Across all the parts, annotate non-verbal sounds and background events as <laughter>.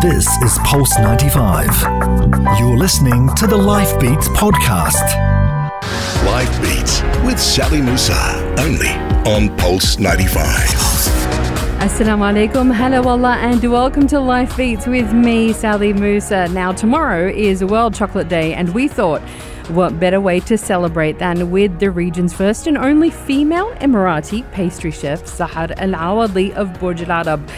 This is Pulse 95. You're listening to the Life Beats podcast. Life Beats with Sally Musa, only on Pulse 95. Assalamu alaikum, hello Allah, and welcome to Life Beats with me, Sally Musa. Now, tomorrow is World Chocolate Day, and we thought, what better way to celebrate than with the region's first and only female Emirati pastry chef, Sahar Al Awadhi of Burj Al Arab.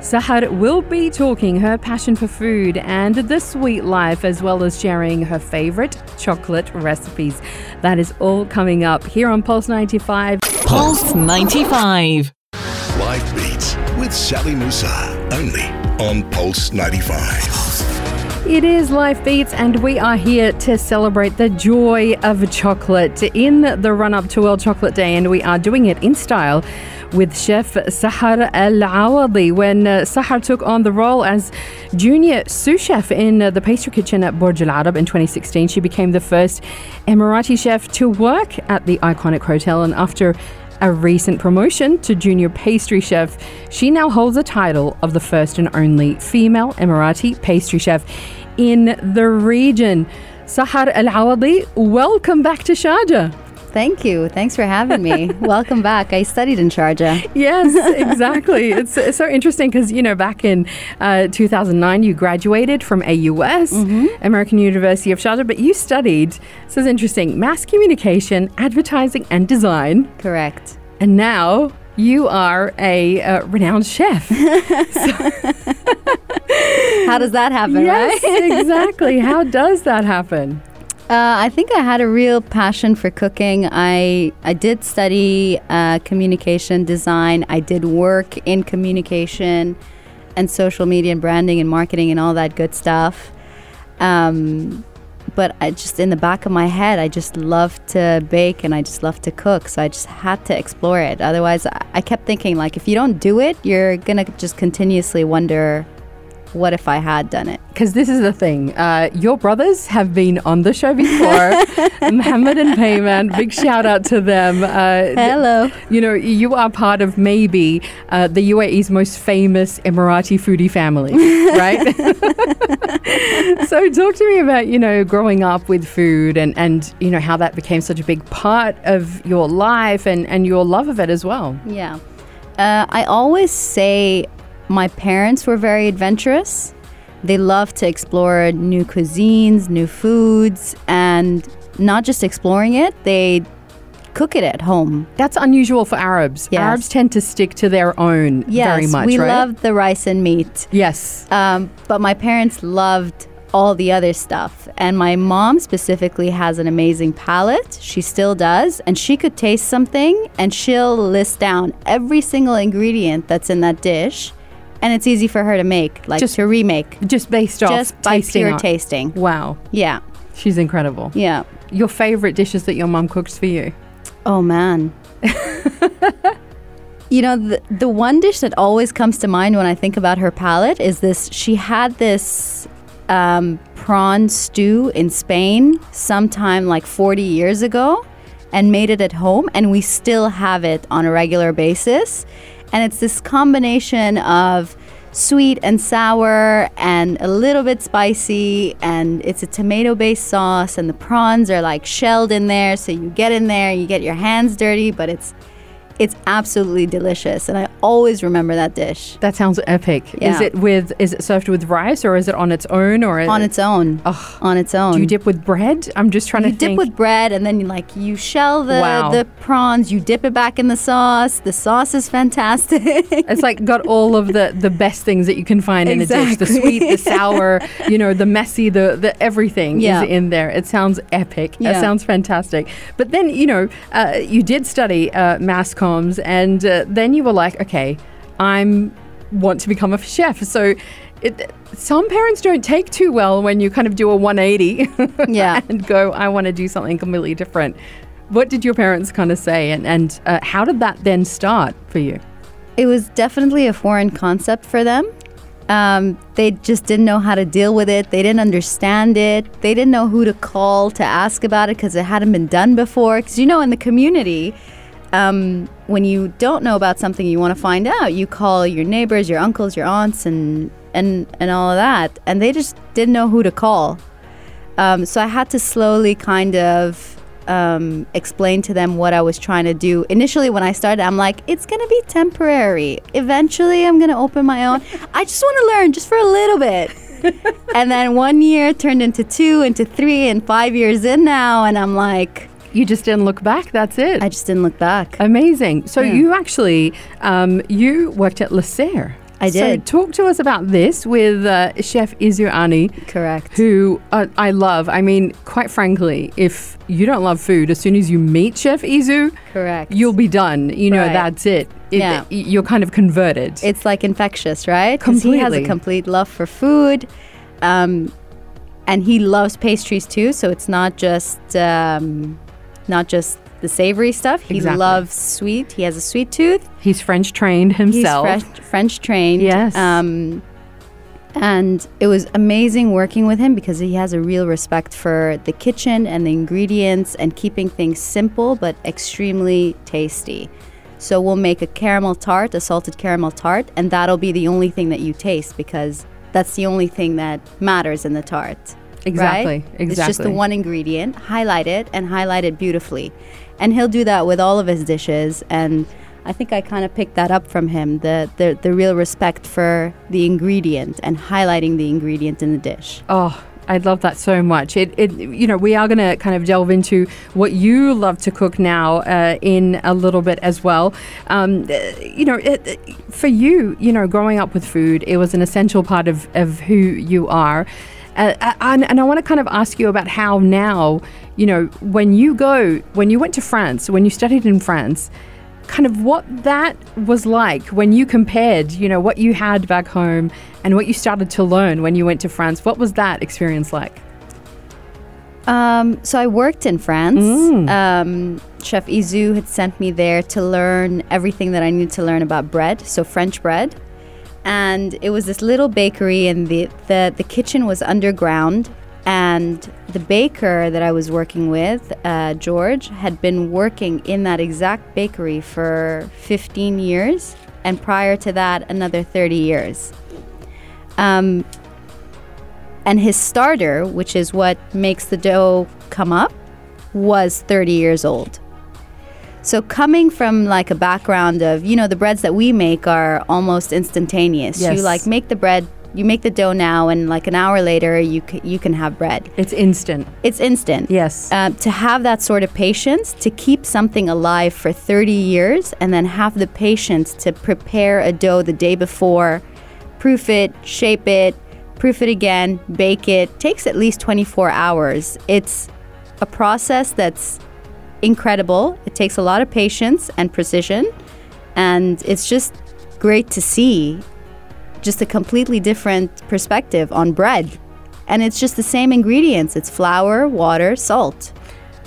Sahar will be talking her passion for food and the sweet life, as well as sharing her favorite chocolate recipes. That is all coming up here on Pulse 95. Pulse 95. Life Beats with Sally Musa, only on Pulse 95. It is Life Beats, and we are here to celebrate the joy of chocolate in the run up to World Chocolate Day, and we are doing it in style with chef Sahar Al Awadhi. When uh, Sahar took on the role as junior sous chef in uh, the pastry kitchen at Burj Al Arab in 2016, she became the first Emirati chef to work at the iconic hotel, and after a recent promotion to junior pastry chef, she now holds the title of the first and only female Emirati pastry chef in the region. Sahar Al Awadhi, welcome back to Sharjah. Thank you. Thanks for having me. <laughs> Welcome back. I studied in Sharjah. Yes, <laughs> exactly. it's, it's so interesting because, you know, back in uh, 2009, you graduated from AUS, American University of Sharjah, but you studied, this is interesting, mass communication, advertising, and design. Correct. And now you are a uh, renowned chef. <laughs> How does that happen, yes, right? exactly. How does that happen? Uh, I think I had a real passion for cooking. I I did study uh, communication design. I did work in communication and social media and branding and marketing and all that good stuff. Um, but I just in the back of my head, I just love to bake and I just love to cook. So I just had to explore it. Otherwise, I, I kept thinking like, if you don't do it, you're gonna just continuously wonder, what if I had done it? Because this is the thing. Uh, your brothers have been on the show before. <laughs> Mohammed and Payman, big shout out to them. Uh, Hello. You know, you are part of maybe uh, the UAE's most famous Emirati foodie family, <laughs> right? <laughs> so, talk to me about, you know, growing up with food and, and, you know, how that became such a big part of your life and, and your love of it as well. Yeah. Uh, I always say my parents were very adventurous. They loved to explore new cuisines, new foods, and not just exploring it, they cook it at home. That's unusual for Arabs. Yes. Arabs tend to stick to their own Yes, very much, we right? love the rice and meat. yes. Um, but my parents loved all the other stuff. And my mom specifically has an amazing palate. She still does. And she could taste something and she'll list down every single ingredient that's in that dish. And it's easy for her to make, like Just to remake, Just based off just by pure tasting. Wow. Yeah. She's incredible. Yeah. Your favorite dishes that your mum cooks for you? Oh, man. <laughs> you know, the, the one dish that always comes to mind when I think about her palate is this she had this um, prawn stew in Spain sometime like 40 years ago and made it at home, and we still have it on a regular basis. And it's this combination of sweet and sour and a little bit spicy and it's a tomato based sauce and the prawns are like shelled in there so you get in there you get your hands dirty but it's it's absolutely delicious and i always remember that dish That sounds epic. Is it with is it served with rice or is it on its own or on its own on its own do you dip with bread? I'm just trying you to You dip think. with bread and then you like you shell the Wow. the prawns you dip it back in the sauce the sauce is fantastic <laughs> it's like got all of the the best things that you can find in a dish. The sweet, the sour, <laughs> you know, the messy, the the everything Yeah. is in there. It sounds epic. Yeah. sounds fantastic. But then, you know, uh, you did study uh, mass comms and uh, then you were like, okay, I'm want to become a chef. So it, some parents don't take too well when you kind of do a 180 <laughs> Yeah. and go, I want to do something completely different. What did your parents kind of say, and, and uh, how did that then start for you? It was definitely a foreign concept for them. Um, they just didn't know how to deal with it. They didn't understand it. They didn't know who to call to ask about it because it hadn't been done before. Because you know, in the community, um, when you don't know about something you want to find out, you call your neighbors, your uncles, your aunts, and and and all of that, and they just didn't know who to call. Um, so I had to slowly kind of um, explain to them what I was trying to do. Initially, when I started, I'm like, it's gonna be temporary. Eventually, I'm gonna open my own. I just want to learn, just for a little bit. <laughs> and then one year turned into two, into three, and five years in now, and I'm like, You just didn't look back. That's it. I just didn't look back. Amazing. So Yeah. you actually um, you worked at Serre. I So did. talk to us about this with uh, Chef Izu Ani, Correct. who uh, I love. I mean, quite frankly, if you don't love food, as soon as you meet Chef Izu, Correct. you'll be done. You know, Right. that's it. It- Yeah. You're kind of converted. it's like infectious, right? 'Cause he has a complete love for food, um, and he loves pastries too. So it's not just um, not just the savory stuff. He Exactly. loves sweet. He has a sweet tooth. He's French trained himself. He's French, French trained. Yes. Um, and it was amazing working with him because he has a real respect for the kitchen and the ingredients and keeping things simple but extremely tasty. So we'll make a caramel tart, a salted caramel tart, and that'll be the only thing that you taste because that's the only thing that matters in the tart. Exactly, Right? It's just the one ingredient, highlight it and highlight it beautifully. And he'll do that with all of his dishes and I think I kind of picked that up from him, the, the the real respect for the ingredient and highlighting the ingredient in the dish. Oh, I love that so much. It, it you know, we are going to kind of delve into what you love to cook now uh, in a little bit as well. Um, uh, you know, it- for you, you know, growing up with food, it was an essential part of, of who you are. Uh, uh, and, and I want to kind of ask you about how now, you know, when you go, when you went to France, when you studied in France, kind of what that was like when you compared, you know, what you had back home and what you started to learn when you went to France. What was that experience like? Um, so I worked in France. Um, Chef Izu had sent me there to learn everything that I needed to learn about bread, so French bread. And it was this little bakery, and the, the, the kitchen was underground. And the baker that I was working with, uh, George, had been working in that exact bakery for 15 years. And prior to that, another 30 years. Um, and his starter, which is what makes the dough come up, was 30 years old. So coming from like a background of, you know, the breads that we make are almost instantaneous. Yes. You like make the bread, you make the dough now and like an hour later you c- you can have bread. It's instant. It's instant. Yes. Um, to have that sort of patience to keep something alive for 30 years and then have the patience to prepare a dough the day before, proof it, shape it, proof it again, bake it, takes at least 24 hours. It's a process that's incredible. It takes a lot of patience and precision, and it's just great to see just a completely different perspective on bread. And it's just the same ingredients. It's flour, water, salt.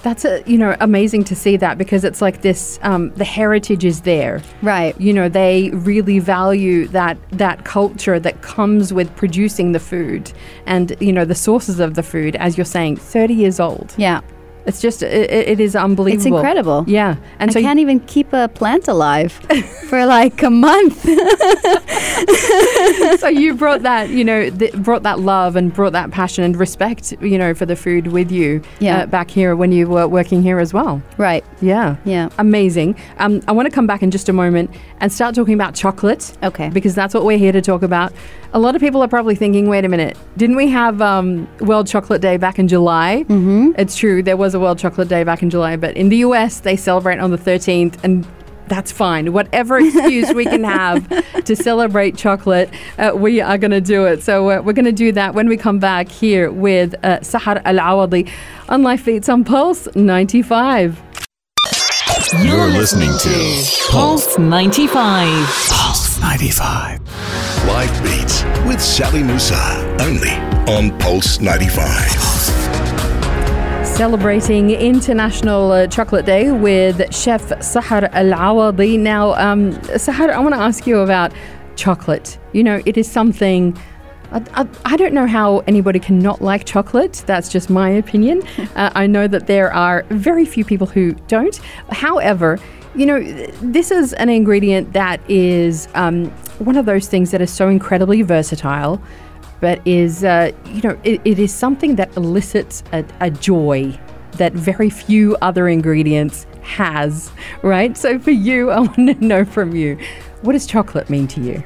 That's a, you know amazing to see that because it's like this. Um, the heritage is there. Right. You know they really value that that culture that comes with producing the food and you know the sources of the food. As you're saying, 30 years old. Yeah. It's just it, it is unbelievable. It's incredible. Yeah, and I so you- can't even keep a plant alive <laughs> for like a month. <laughs> so you brought <laughs> that, you know, th- brought that love and brought that passion and respect, you know, for the food with you Yeah. uh, back here when you were working here as well. right. Yeah. Yeah. Amazing. Um, I want to come back in just a moment and start talking about chocolate. Okay. Because that's what we're here to talk about. A lot of people are probably thinking, wait a minute, didn't we have um, World Chocolate Day back in July? Mm-hmm. It's true, there was a World Chocolate Day back in July, but in the US, they celebrate on the 13th and that's fine. Whatever excuse we can have <laughs> to celebrate chocolate, uh, we are going to do it. So uh, we're going to do that when we come back here with uh, Sahar Al Awadhi on Life Beats on Pulse 95. You're listening to Pulse 95. Pulse 95. Life Beats with Sally Musa. Only on Pulse 95. Celebrating International uh, Chocolate Day with Chef Sahar Al Awadhi. Now, um, Sahar, I want to ask you about chocolate. You know, it is something I, I, I don't know how anybody can not like chocolate. That's just my opinion. <laughs> uh, I know that there are very few people who don't. However, you know, this is an ingredient that is um, one of those things that is so incredibly versatile, but is, uh, you know, it, it is something that elicits a, a joy that very few other ingredients has, right? So for you, I <laughs> want to know from you, what does chocolate mean to you?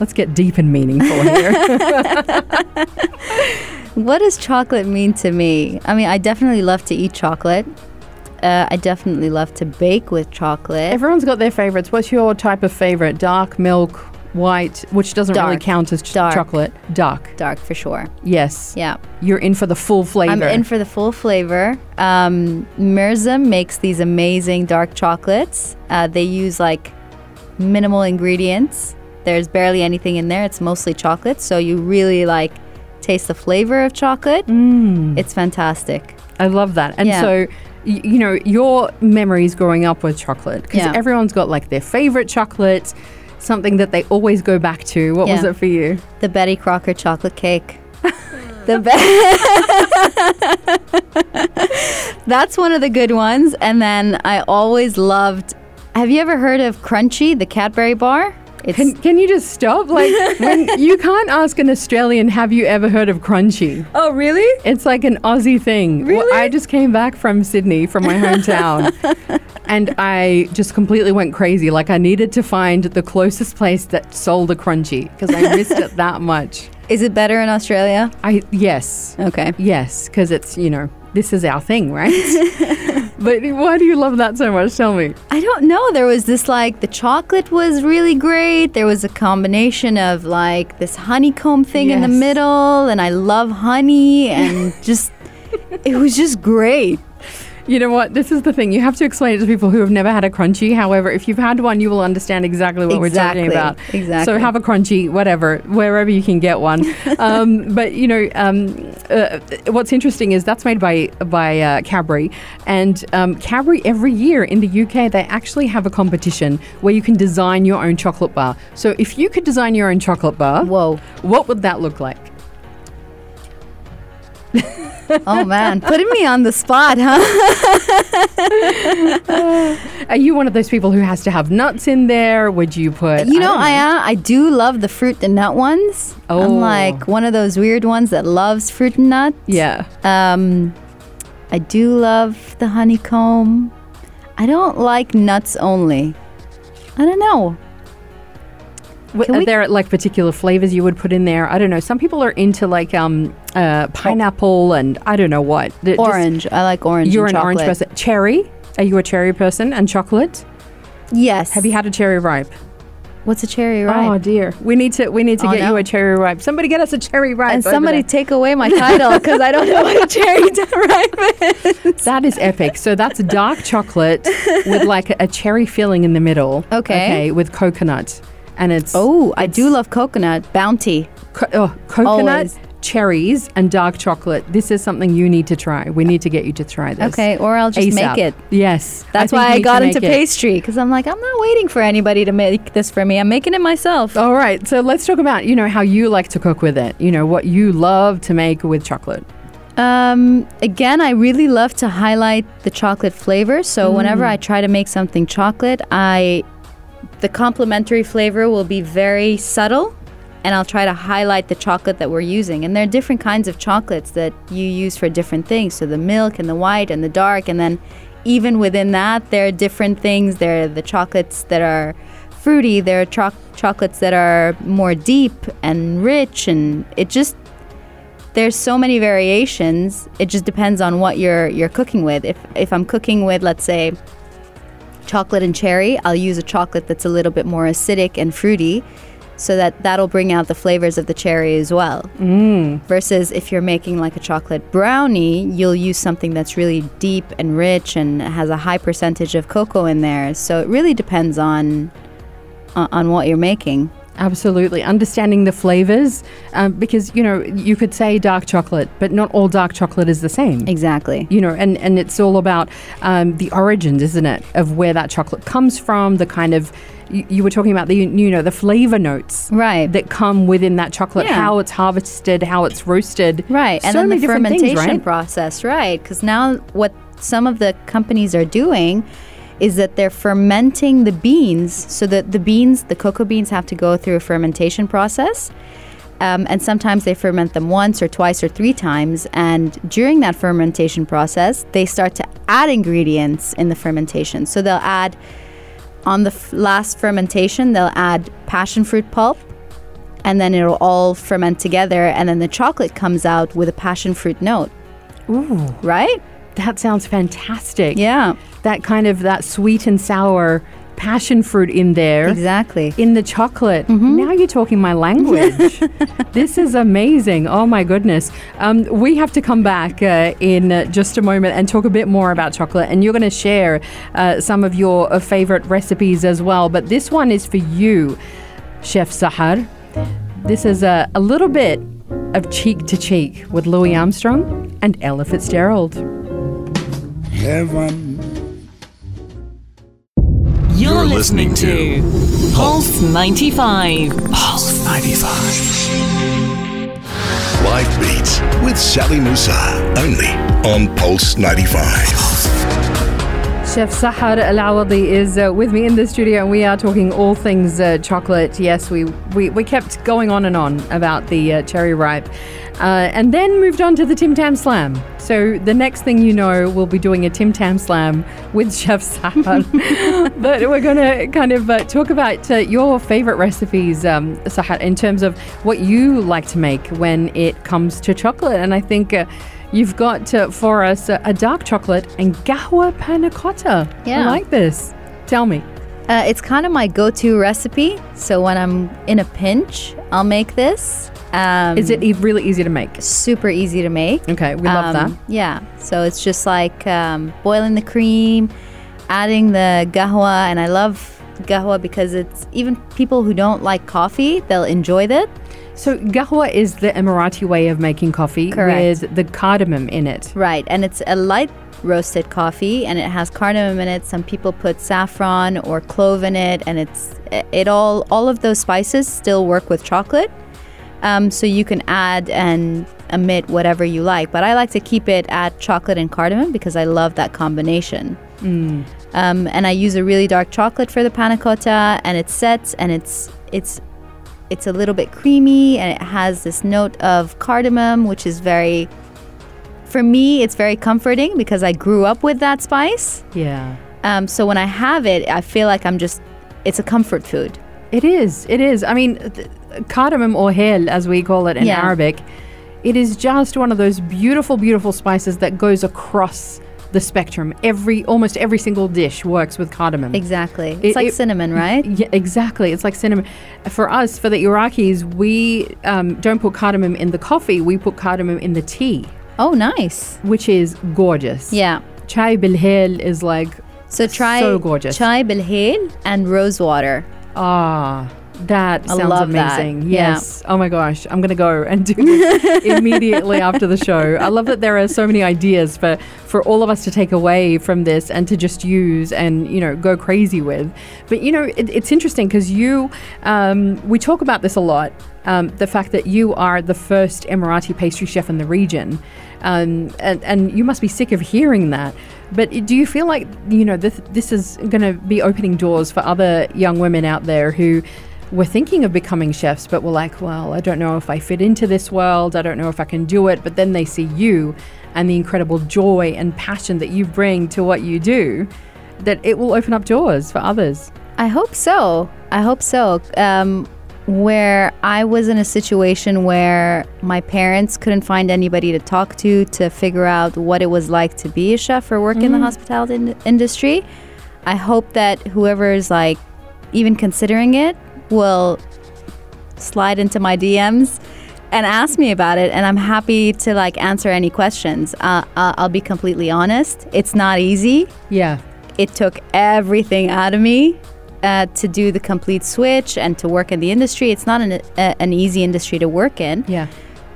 Let's get deep and meaningful here. <laughs> What does chocolate mean to me? I mean, I definitely love to eat chocolate. Uh, I definitely love to bake with chocolate. Everyone's got their favorites. What's your type of favorite? Dark milk, white, which doesn't really count as ch- Dark. chocolate. Dark. Dark for sure. Yes. Yeah. You're in for the full flavor. I'm in for the full flavor. Um, Mirzam makes these amazing dark chocolates. Uh, they use like minimal ingredients. There's barely anything in there. It's mostly chocolate, so you really like taste the flavor of chocolate. Mm. It's fantastic. I love that. And Yeah. so, you know, your memories growing up with chocolate, because Yeah. everyone's got like their favorite chocolate, something that they always go back to. What was it for you? The Betty Crocker chocolate cake. <laughs> the be- <laughs> That's one of the good ones. And then I always loved. Have you ever heard of Crunchie, the Cadbury bar? It's Can, can you just stop? Like, <laughs> when you can't ask an Australian, have you ever heard of Crunchie? oh really? It's like an Aussie thing. Well, I just came back from Sydney, from my hometown, <laughs> and I just completely went crazy. Like, I needed to find the closest place that sold a Crunchie because I missed it that much. Is it better in Australia? I yes, Okay. yes, because it's you know this is our thing, right? <laughs> but why do you love that so much? Tell me. I don't know. There was this like the chocolate was really great. There was a combination of like this honeycomb thing in the middle, and I love honey, and <laughs> just it was just great. You know what? This is the thing. You have to explain it to people who have never had a Crunchie. However, if you've had one, you will understand exactly what we're talking about. exactly. So have a Crunchie, whatever, wherever you can get one. <laughs> um, but you know, um, uh, what's interesting is that's made by by uh, Cadbury, and um, Cadbury every year in the UK they actually have a competition where you can design your own chocolate bar. So if you could design your own chocolate bar, Whoa. what would that look like? <laughs> Oh man, putting me on the spot, huh? <laughs> Are you one of those people who has to have nuts in there? Would you put? You know, I am. I do love the fruit and nut ones. Oh. I'm like one of those weird ones that loves fruit and nuts. Yeah. Um, I do love the honeycomb. I don't like nuts only. I don't know. Are we- there like particular flavors you would put in there? I don't know. Some people are into like um uh, pineapple and I don't know what. Just- Orange. I like orange. you're an orange person. Cherry. Are you a cherry person? And chocolate? Yes. Have you had a cherry ripe? What's a cherry ripe? Oh dear. We need to we need to Oh, get you a cherry ripe. Somebody get us a cherry ripe. and somebody there. take away my title because I don't know what a cherry <laughs> <laughs> ripe is. that is epic. So that's dark chocolate with like a, a cherry filling in the middle. Okay. Okay. With coconut. And it's Oh, I do love coconut bounty. co- oh, coconut, Always. cherries, and dark chocolate. This is something you need to try. We need to get you to try this. Okay, or I'll just ASAP. make it. Yes. That's think why I got into it. pastry because I'm like, I'm not waiting for anybody to make this for me. I'm making it myself. All right. So let's talk about, you know, how you like to cook with it. You know, what you love to make with chocolate. Um, again, I really love to highlight the chocolate flavor. So whenever I try to make something chocolate, I the complementary flavor will be very subtle and I'll try to highlight the chocolate that we're using. And there are different kinds of chocolates that you use for different things. So the milk and the white and the dark and then even within that there are different things. There are the chocolates that are fruity, there are choc chocolates that are more deep and rich and it just there's so many variations. It just depends on what you're you're cooking with. If if I'm cooking with let's say chocolate and cherry, I'll use a chocolate that's a little bit more acidic and fruity so that that'll bring out the flavors of the cherry as well. Mm. Versus if you're making like a chocolate brownie, you'll use something that's really deep and rich and has a high percentage of cocoa in there. So it really depends on on, on what you're making. Absolutely. Understanding the flavors, um, because, you know, you could say dark chocolate, but not all dark chocolate is the same. Exactly. You know, and, and it's all about um, the origins, isn't it, of where that chocolate comes from, the kind of, you, you were talking about the, you know, the flavor notes. Right. That come within that chocolate, Yeah. how it's harvested, how it's roasted. Right, and then the different things, fermentation right? process, right? Because now what some of the companies are doing is that they're fermenting the beans, so that the beans, the cocoa beans, have to go through a fermentation process. Um, and sometimes they ferment them once or twice or three times. And during that fermentation process, they start to add ingredients in the fermentation. So they'll add, on the f- last fermentation, they'll add passion fruit pulp, and then it'll all ferment together and then the chocolate comes out with a passion fruit note Ooh, right that sounds fantastic. yeah That kind of, that sweet and sour passion fruit in there. exactly in the chocolate. Now you're talking my language. <laughs> this is amazing. Oh my goodness. Um, we have to come back uh, in uh, just a moment and talk a bit more about chocolate. And you're going to share uh, some of your uh, favorite recipes as well. But this one is for you, Chef Sahar. This is a, a little bit of cheek to cheek with Louis Armstrong and Ella Fitzgerald. Heaven You're listening to Pulse 95. Pulse 95. Life Beats with Sally Musa. Only on Pulse 95. Chef Sahar Al Awadhi is uh, with me in the studio, and we are talking all things uh, chocolate. Yes, we, we, we kept going on and on about the uh, cherry ripe, uh, and then moved on to the Tim Tam Slam. So the next thing you know, we'll be doing a Tim Tam Slam with Chef Sahar. <laughs> but we're going to kind of uh, talk about uh, your favorite recipes, um, Sahar, in terms of what you like to make when it comes to chocolate. And I think. Uh, You've got uh, for us uh, a dark chocolate and gahwa panna cotta. I like this. Tell me. Uh, it's kind of my go-to recipe so when i'm in a pinch i'll make this um, Is it e- really easy to make? super easy to make Okay, we love that. Um, Yeah. So it's just like um, boiling the cream, adding the gahwa, and I love gahwa because it's even people who don't like coffee, they'll enjoy that. So gahwa is the Emirati way of making coffee Correct. with the cardamom in it. Right. And it's a light roasted coffee and it has cardamom in it. Some people put saffron or clove in it and it's it all all of those spices still work with chocolate. Um, so you can add and omit whatever you like, but I like to keep it at chocolate and cardamom because I love that combination. Um, and I use a really dark chocolate for the panna cotta, and it sets and it's it's it's a little bit creamy and it has this note of cardamom, which is very for me it's very comforting because I grew up with that spice. Yeah. Um, so when I have it, I feel like I'm just it's a comfort food. It is. It is. I mean, th- cardamom or hel, as we call it in Yeah. Arabic, it is just one of those beautiful, beautiful spices that goes across the spectrum. Every, almost every single dish works with cardamom. Exactly. It's It- like it- cinnamon, right? <laughs> Yeah, exactly. It's like cinnamon. For us, for the Iraqis, we um, don't put cardamom in the coffee. We put cardamom in the tea, Oh, nice. which is gorgeous. Yeah. Chai bil hel is like So try So gorgeous. chai bilhel and rose water. ah. That I sounds love that. amazing. Yeah. Yes. Oh my gosh. I'm going to go and do this <laughs> immediately after the show. I love that there are so many ideas for, for all of us to take away from this and to just use and, you know, go crazy with. But, you know, it, it's interesting because you, um, we talk about this a lot. Um, the fact that you are the first Emirati pastry chef in the region. Um, and, and you must be sick of hearing that. But do you feel like, you know, this, this is going to be opening doors for other young women out there who were thinking of becoming chefs, but were like, well, I don't know if I fit into this world. I don't know if I can do it. But then they see you and the incredible joy and passion that you bring to what you do, that it will open up doors for others. I hope so. I hope so. Um, where I was in a situation where my parents couldn't find anybody to talk to to figure out what it was like to be a chef or work in the hospitality in- industry. I hope that whoever is like even considering it will slide into my DMs and ask me about it and i'm happy to like answer any questions. Uh, uh, i'll be completely honest. It's not easy. Yeah. it took everything out of me uh, to do the complete switch and to work in the industry. It's not an, a, an easy industry to work in, Yeah.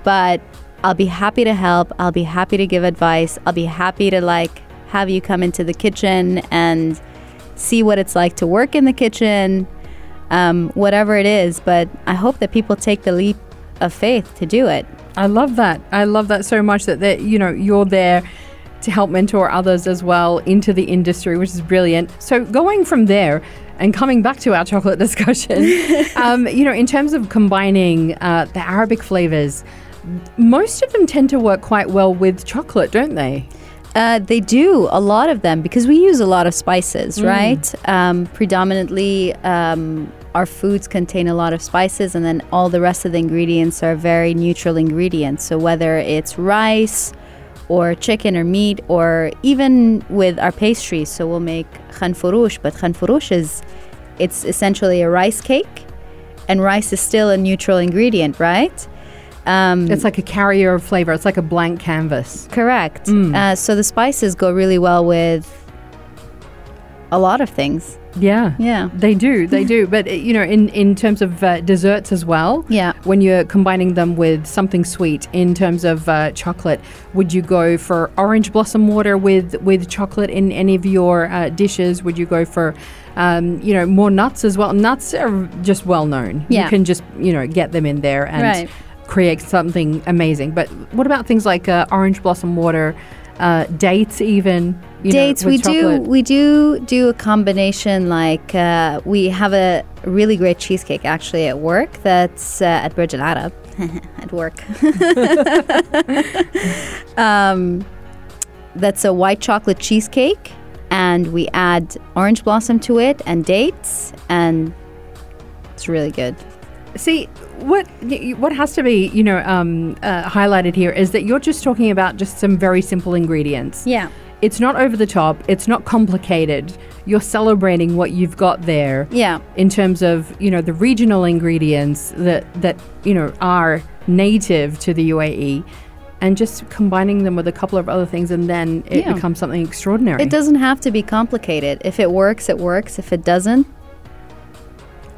but I'll be happy to help. I'll be happy to give advice. I'll be happy to like have you come into the kitchen and see what it's like to work in the kitchen, um, whatever it is. But I hope that people take the leap of faith to do it. I love that. I love that so much that, that you know you're there to help mentor others as well into the industry, which is brilliant. So going from there and coming back to our chocolate <laughs> discussion, um, you know, in terms of combining uh, the Arabic flavors, most of them tend to work quite well with chocolate, don't they? Uh, they do a lot of them because we use a lot of spices, right? Um, predominantly, um, our foods contain a lot of spices, and then all the rest of the ingredients are very neutral ingredients. So whether it's rice or chicken or meat, or even with our pastries, so we'll make khanfurush, but khanfurush is it's essentially a rice cake, and rice is still a neutral ingredient, right? Um, It's like a carrier of flavor. It's like a blank canvas. Correct. Uh, so the spices go really well with a lot of things. Yeah. Yeah. They do, they do. But uh, you know, in in terms of uh, desserts as well. Yeah. When you're combining them with something sweet, in terms of uh, chocolate, would you go for orange blossom water with with chocolate in any of your uh, dishes? Would you go for, um, you know, more nuts as well? Nuts are just well known. Yeah. You can just you know get them in there and Right. create something amazing. But what about things like uh, orange blossom water, uh, dates, even? You know, Dates, with we do we do do a combination. Like uh, we have a really great cheesecake actually at work. That's uh, at Burj Al Arab at work. <laughs> um, that's a white chocolate cheesecake, and we add orange blossom to it and dates, and it's really good. See, what what has to be, you know, um, uh, highlighted here is that you're just talking about just some very simple ingredients. Yeah. It's not over the top. It's not complicated. You're celebrating what you've got there. Yeah. In terms of you know the regional ingredients that that you know are native to the UAE, and just combining them with a couple of other things, and then it Yeah. becomes something extraordinary. It doesn't have to be complicated. If it works, it works. If it doesn't,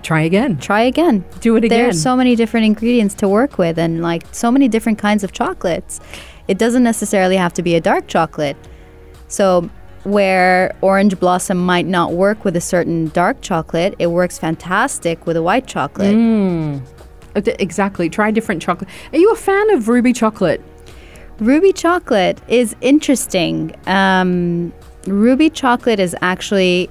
Try again. try again. Do it again. There's so many different ingredients to work with and like so many different kinds of chocolates. It doesn't necessarily have to be a dark chocolate. So where orange blossom might not work with a certain dark chocolate, it works fantastic with a white chocolate. D- Exactly. Try different chocolate. Are you a fan of ruby chocolate? Ruby chocolate is interesting. Um, ruby chocolate is actually,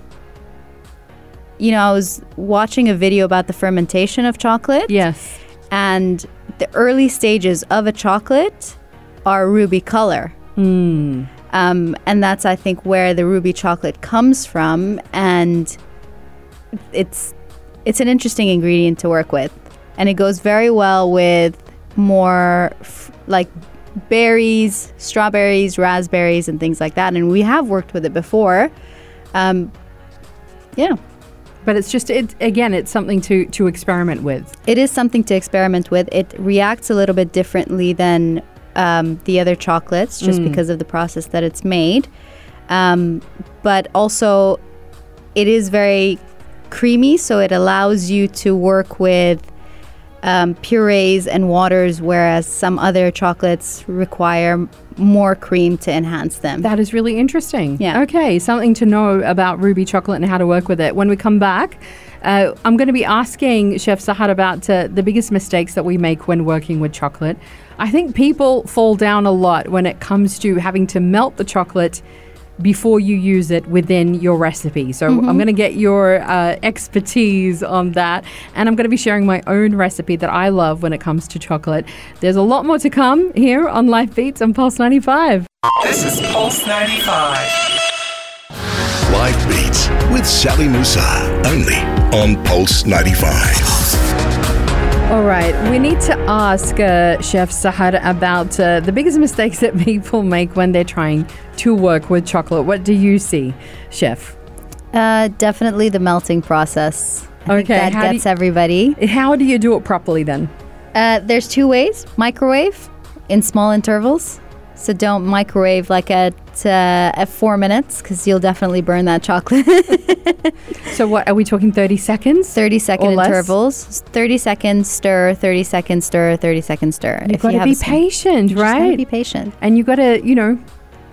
you know, I was watching a video about the fermentation of chocolate. Yes. and the early stages of a chocolate are ruby color. Um, and that's, I think, where the ruby chocolate comes from. And it's it's an interesting ingredient to work with, and it goes very well with more f- like berries, strawberries, raspberries, and things like that. And we have worked with it before. Um, yeah. But it's just it again. It's something to to experiment with. it is something to experiment with. It reacts a little bit differently than um, the other chocolates, just because of the process that it's made. Um, but also, it is very creamy, so it allows you to work with um, purees and waters, whereas some other chocolates require more cream to enhance them. That is really interesting. Yeah. Okay, something to know about ruby chocolate and how to work with it. When we come back, uh, I'm going to be asking Chef Sahar about uh, the biggest mistakes that we make when working with chocolate. I think people fall down a lot when it comes to having to melt the chocolate before you use it within your recipe. So I'm going to get your uh, expertise on that. And I'm going to be sharing my own recipe that I love when it comes to chocolate. There's a lot more to come here on Life Beats on Pulse 95. This is Pulse 95. Life Beats with Sally Musa. Only on Pulse 95. All right, we need to ask uh, Chef Sahar about uh, the biggest mistakes that <laughs> people make when they're trying to work with chocolate. What do you see, Chef? uh, definitely the melting process. I Okay, that how gets you- everybody. How do you do it properly then? Uh, there's two ways microwave in small intervals. So don't microwave like a uh, at four minutes because you'll definitely burn that chocolate. <laughs> So what are we talking? Thirty seconds. 30 second less? intervals. 30 seconds stir, 30 seconds stir, 30 seconds stir. You've got to be patient, you just gotta right? be patient. and you got to, you know,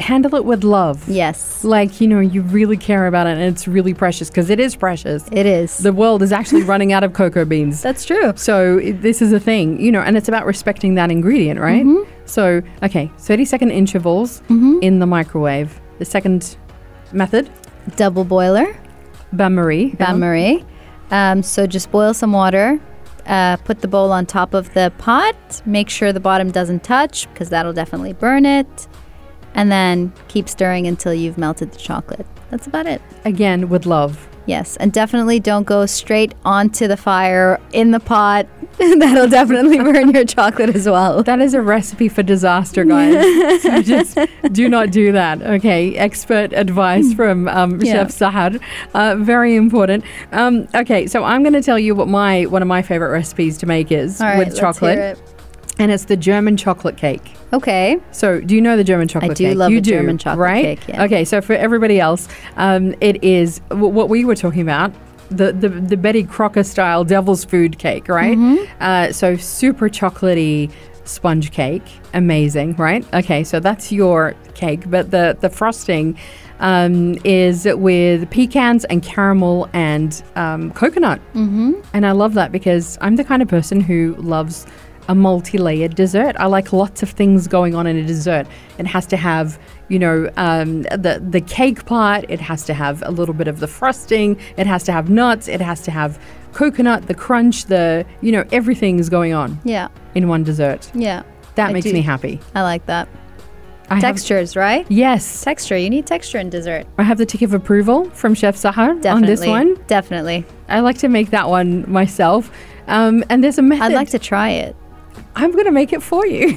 handle it with love. Yes, Like you know, you really care about it, and it's really precious because it is precious. it is. The world is actually running out of cocoa beans. <laughs> That's true. So i- this is a thing, you know, and it's about respecting that ingredient, right? Mm-hmm. So, okay, 30 second intervals in the microwave. The second method, Double boiler, bain marie. bain marie. Um, so just boil some water. Uh, put the bowl on top of the pot. Make sure the bottom doesn't touch because that'll definitely burn it. And then keep stirring until you've melted the chocolate. That's about it. Again, with love. Yes, and definitely don't go straight onto the fire in the pot. <laughs> That'll definitely burn your chocolate as well. That is a recipe for disaster, guys. <laughs> so just do not do that. Okay, expert advice from um, Yeah. Chef Sahar. Uh, very important. Um, okay, so I'm going to tell you what my one of my favorite recipes to make is right, with chocolate. And it's the German chocolate cake. Okay. So, do you know the German chocolate cake? I do cake? love you do, German chocolate right? cake, yeah. Okay, so for everybody else, um, it is w- what we were talking about. The, the, the Betty Crocker style devil's food cake, right? Mm-hmm. Uh, so super chocolatey sponge cake, amazing, right? Okay, so that's your cake, but the the frosting um, is with pecans and caramel and um, coconut, mm-hmm. and I love that because I'm the kind of person who loves a multi-layered dessert. I like lots of things going on in a dessert. It has to have, you know, um, the the cake part. It has to have a little bit of the frosting. It has to have nuts. It has to have coconut, the crunch, the you know, everything is going on Yeah. in one dessert. Yeah. That I makes do- me happy. I like that. I have- Textures, right? yes, Texture. You need texture in dessert. I have the tick of approval from Chef Sahar Definitely. on this one. Definitely. I like to make that one myself. Um, and there's a method. I'd like to try it. I'm going to make it for you. <laughs> I'm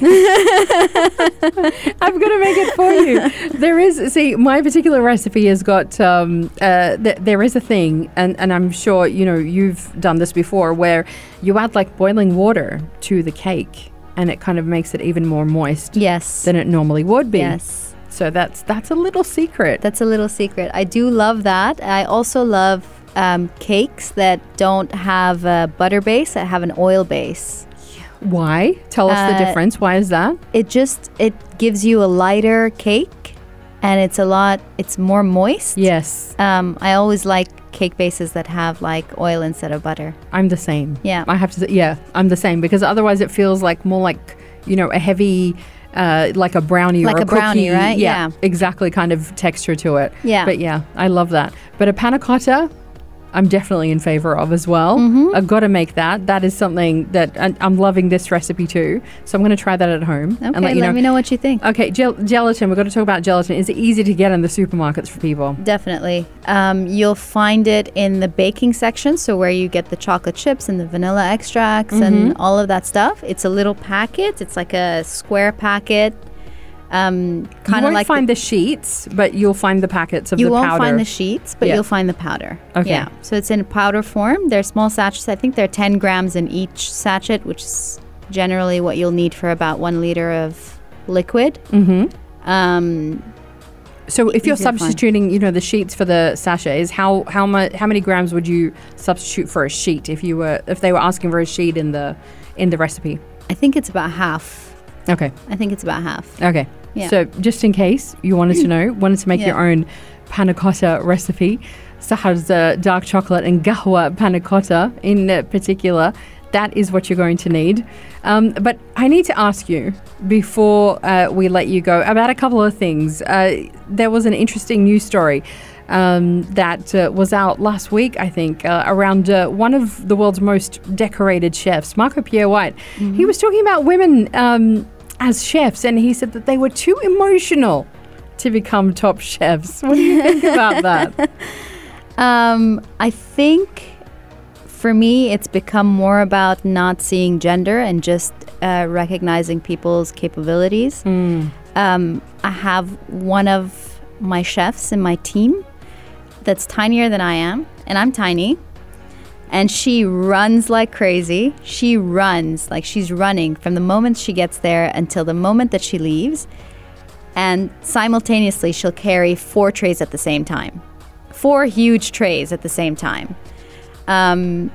going to make it for you. There is, see, my particular recipe has got, um, uh, th- there is a thing, and, and I'm sure, you know, you've done this before, where you add like boiling water to the cake and it kind of makes it even more moist Yes. than it normally would be. Yes. So that's that's a little secret. That's a little secret. I do love that. I also love um, cakes that don't have a butter base, that have an oil base. Why? Tell us the Uh, difference. Why is that? It just it gives you a lighter cake, and it's a lot. It's more moist. Yes, Um, I always like cake bases that have like oil instead of butter. I'm the same. Yeah. I have to say, yeah, I'm the same because otherwise it feels like more like, you know, a heavy, uh, like a brownie Like or a, a brownie, cookie. right? Yeah, Yeah. exactly kind of texture to it. Yeah. But yeah, I love that. But a panna cotta, I'm definitely in favor of as well. Mm-hmm. I've got to make that. That is something that and I'm loving this recipe too. So I'm going to try that at home Okay, and let you know. me know what you think. Okay, gel- gelatin. We've got to talk about gelatin. Is it easy to get in the supermarkets for people? Definitely. Um, you'll find it in the baking section, so where you get the chocolate chips and the vanilla extracts Mm-hmm. and all of that stuff. It's a little packet. It's like a square packet. Um, You kind of won't like find the, the, sheets, but you'll find the packets of you the powder. You won't find the sheets, but Yeah. you'll find the powder. Okay. Yeah. So it's in powder form. They're small sachets. I think they're 10 grams in each sachet, which is generally what you'll need for about one liter of liquid. Mm-hmm. Um, So if you're Easy to find. substituting, you know, the sheets for the sachets, how how much how many grams would you substitute for a sheet if you were if they were asking for a sheet in the in the recipe? I think it's about half. Okay. I think it's about half. Okay. Yeah. So just in case you wanted to know, wanted to make your own panna cotta recipe, Sahar's uh, dark chocolate and gahwa panna cotta in particular, that is what you're going to need. Um, but I need to ask you before uh, we let you go about a couple of things. Uh, there was an interesting news story. Um, that uh, was out last week, I think, uh, around uh, one of the world's most decorated chefs, Marco Pierre White. He was talking about women um, as chefs, and he said that they were too emotional to become top chefs. What do you think about that? <laughs> Um, I think for me, it's become more about not seeing gender and just uh, recognizing people's capabilities. Um, I have one of my chefs in my team that's tinier than I am, and I'm tiny. And she runs like crazy. She runs like she's running from the moment she gets there until the moment that she leaves. and simultaneously she'll carry four trays at the same time. Four huge trays at the same time. Um,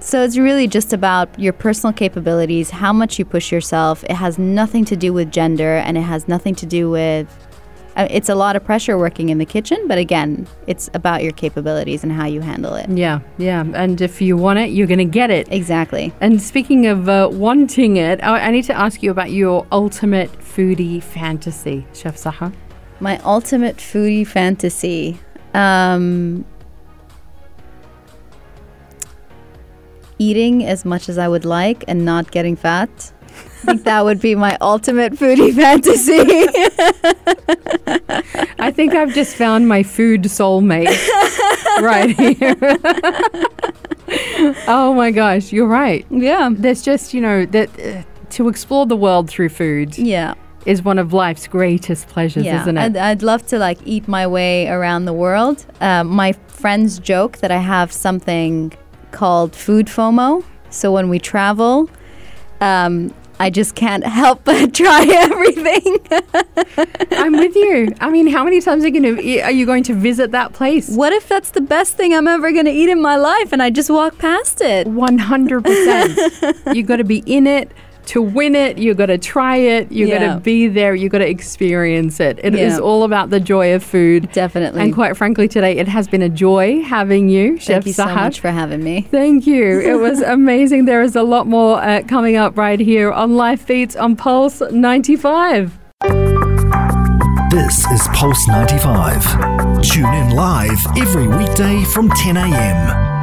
so it's really just about your personal capabilities, how much you push yourself. It has nothing to do with gender and it has nothing to do with. Uh, it's a lot of pressure working in the kitchen, but again, it's about your capabilities and how you handle it. Yeah, yeah. And if you want it, you're going to get it. Exactly. And speaking of uh, wanting it, I, I need to ask you about your ultimate foodie fantasy, Chef Sahar. My ultimate foodie fantasy. Um, eating as much as I would like and not getting fat. I think that would be my ultimate foodie <laughs> fantasy. I think I've just found my food soulmate right here. <laughs> oh my gosh, you're right. yeah. There's just, you know, that uh, to explore the world through food Yeah. is one of life's greatest pleasures, Yeah. isn't it? I'd, I'd love to like eat my way around the world. Um, my friends joke that I have something called food FOMO. So when we travel, um, I just can't help <laughs> but try <laughs> everything. I'm with you. I mean, how many times are you going to are you going to visit that place? what if that's the best thing I'm ever going to eat in my life and I just walk past it? 100%. You've got to be in it to win it. You got to try it. You got to be there. You got to experience it. It is Yeah. all about the joy of food. Definitely. And quite frankly, today it has been a joy having you, Chef Thank you so much for having me. Thank you. It <laughs> was amazing. There is a lot more uh, coming up right here on Life Beats on Pulse 95. This is Pulse 95. Tune in live every weekday from 10 a.m.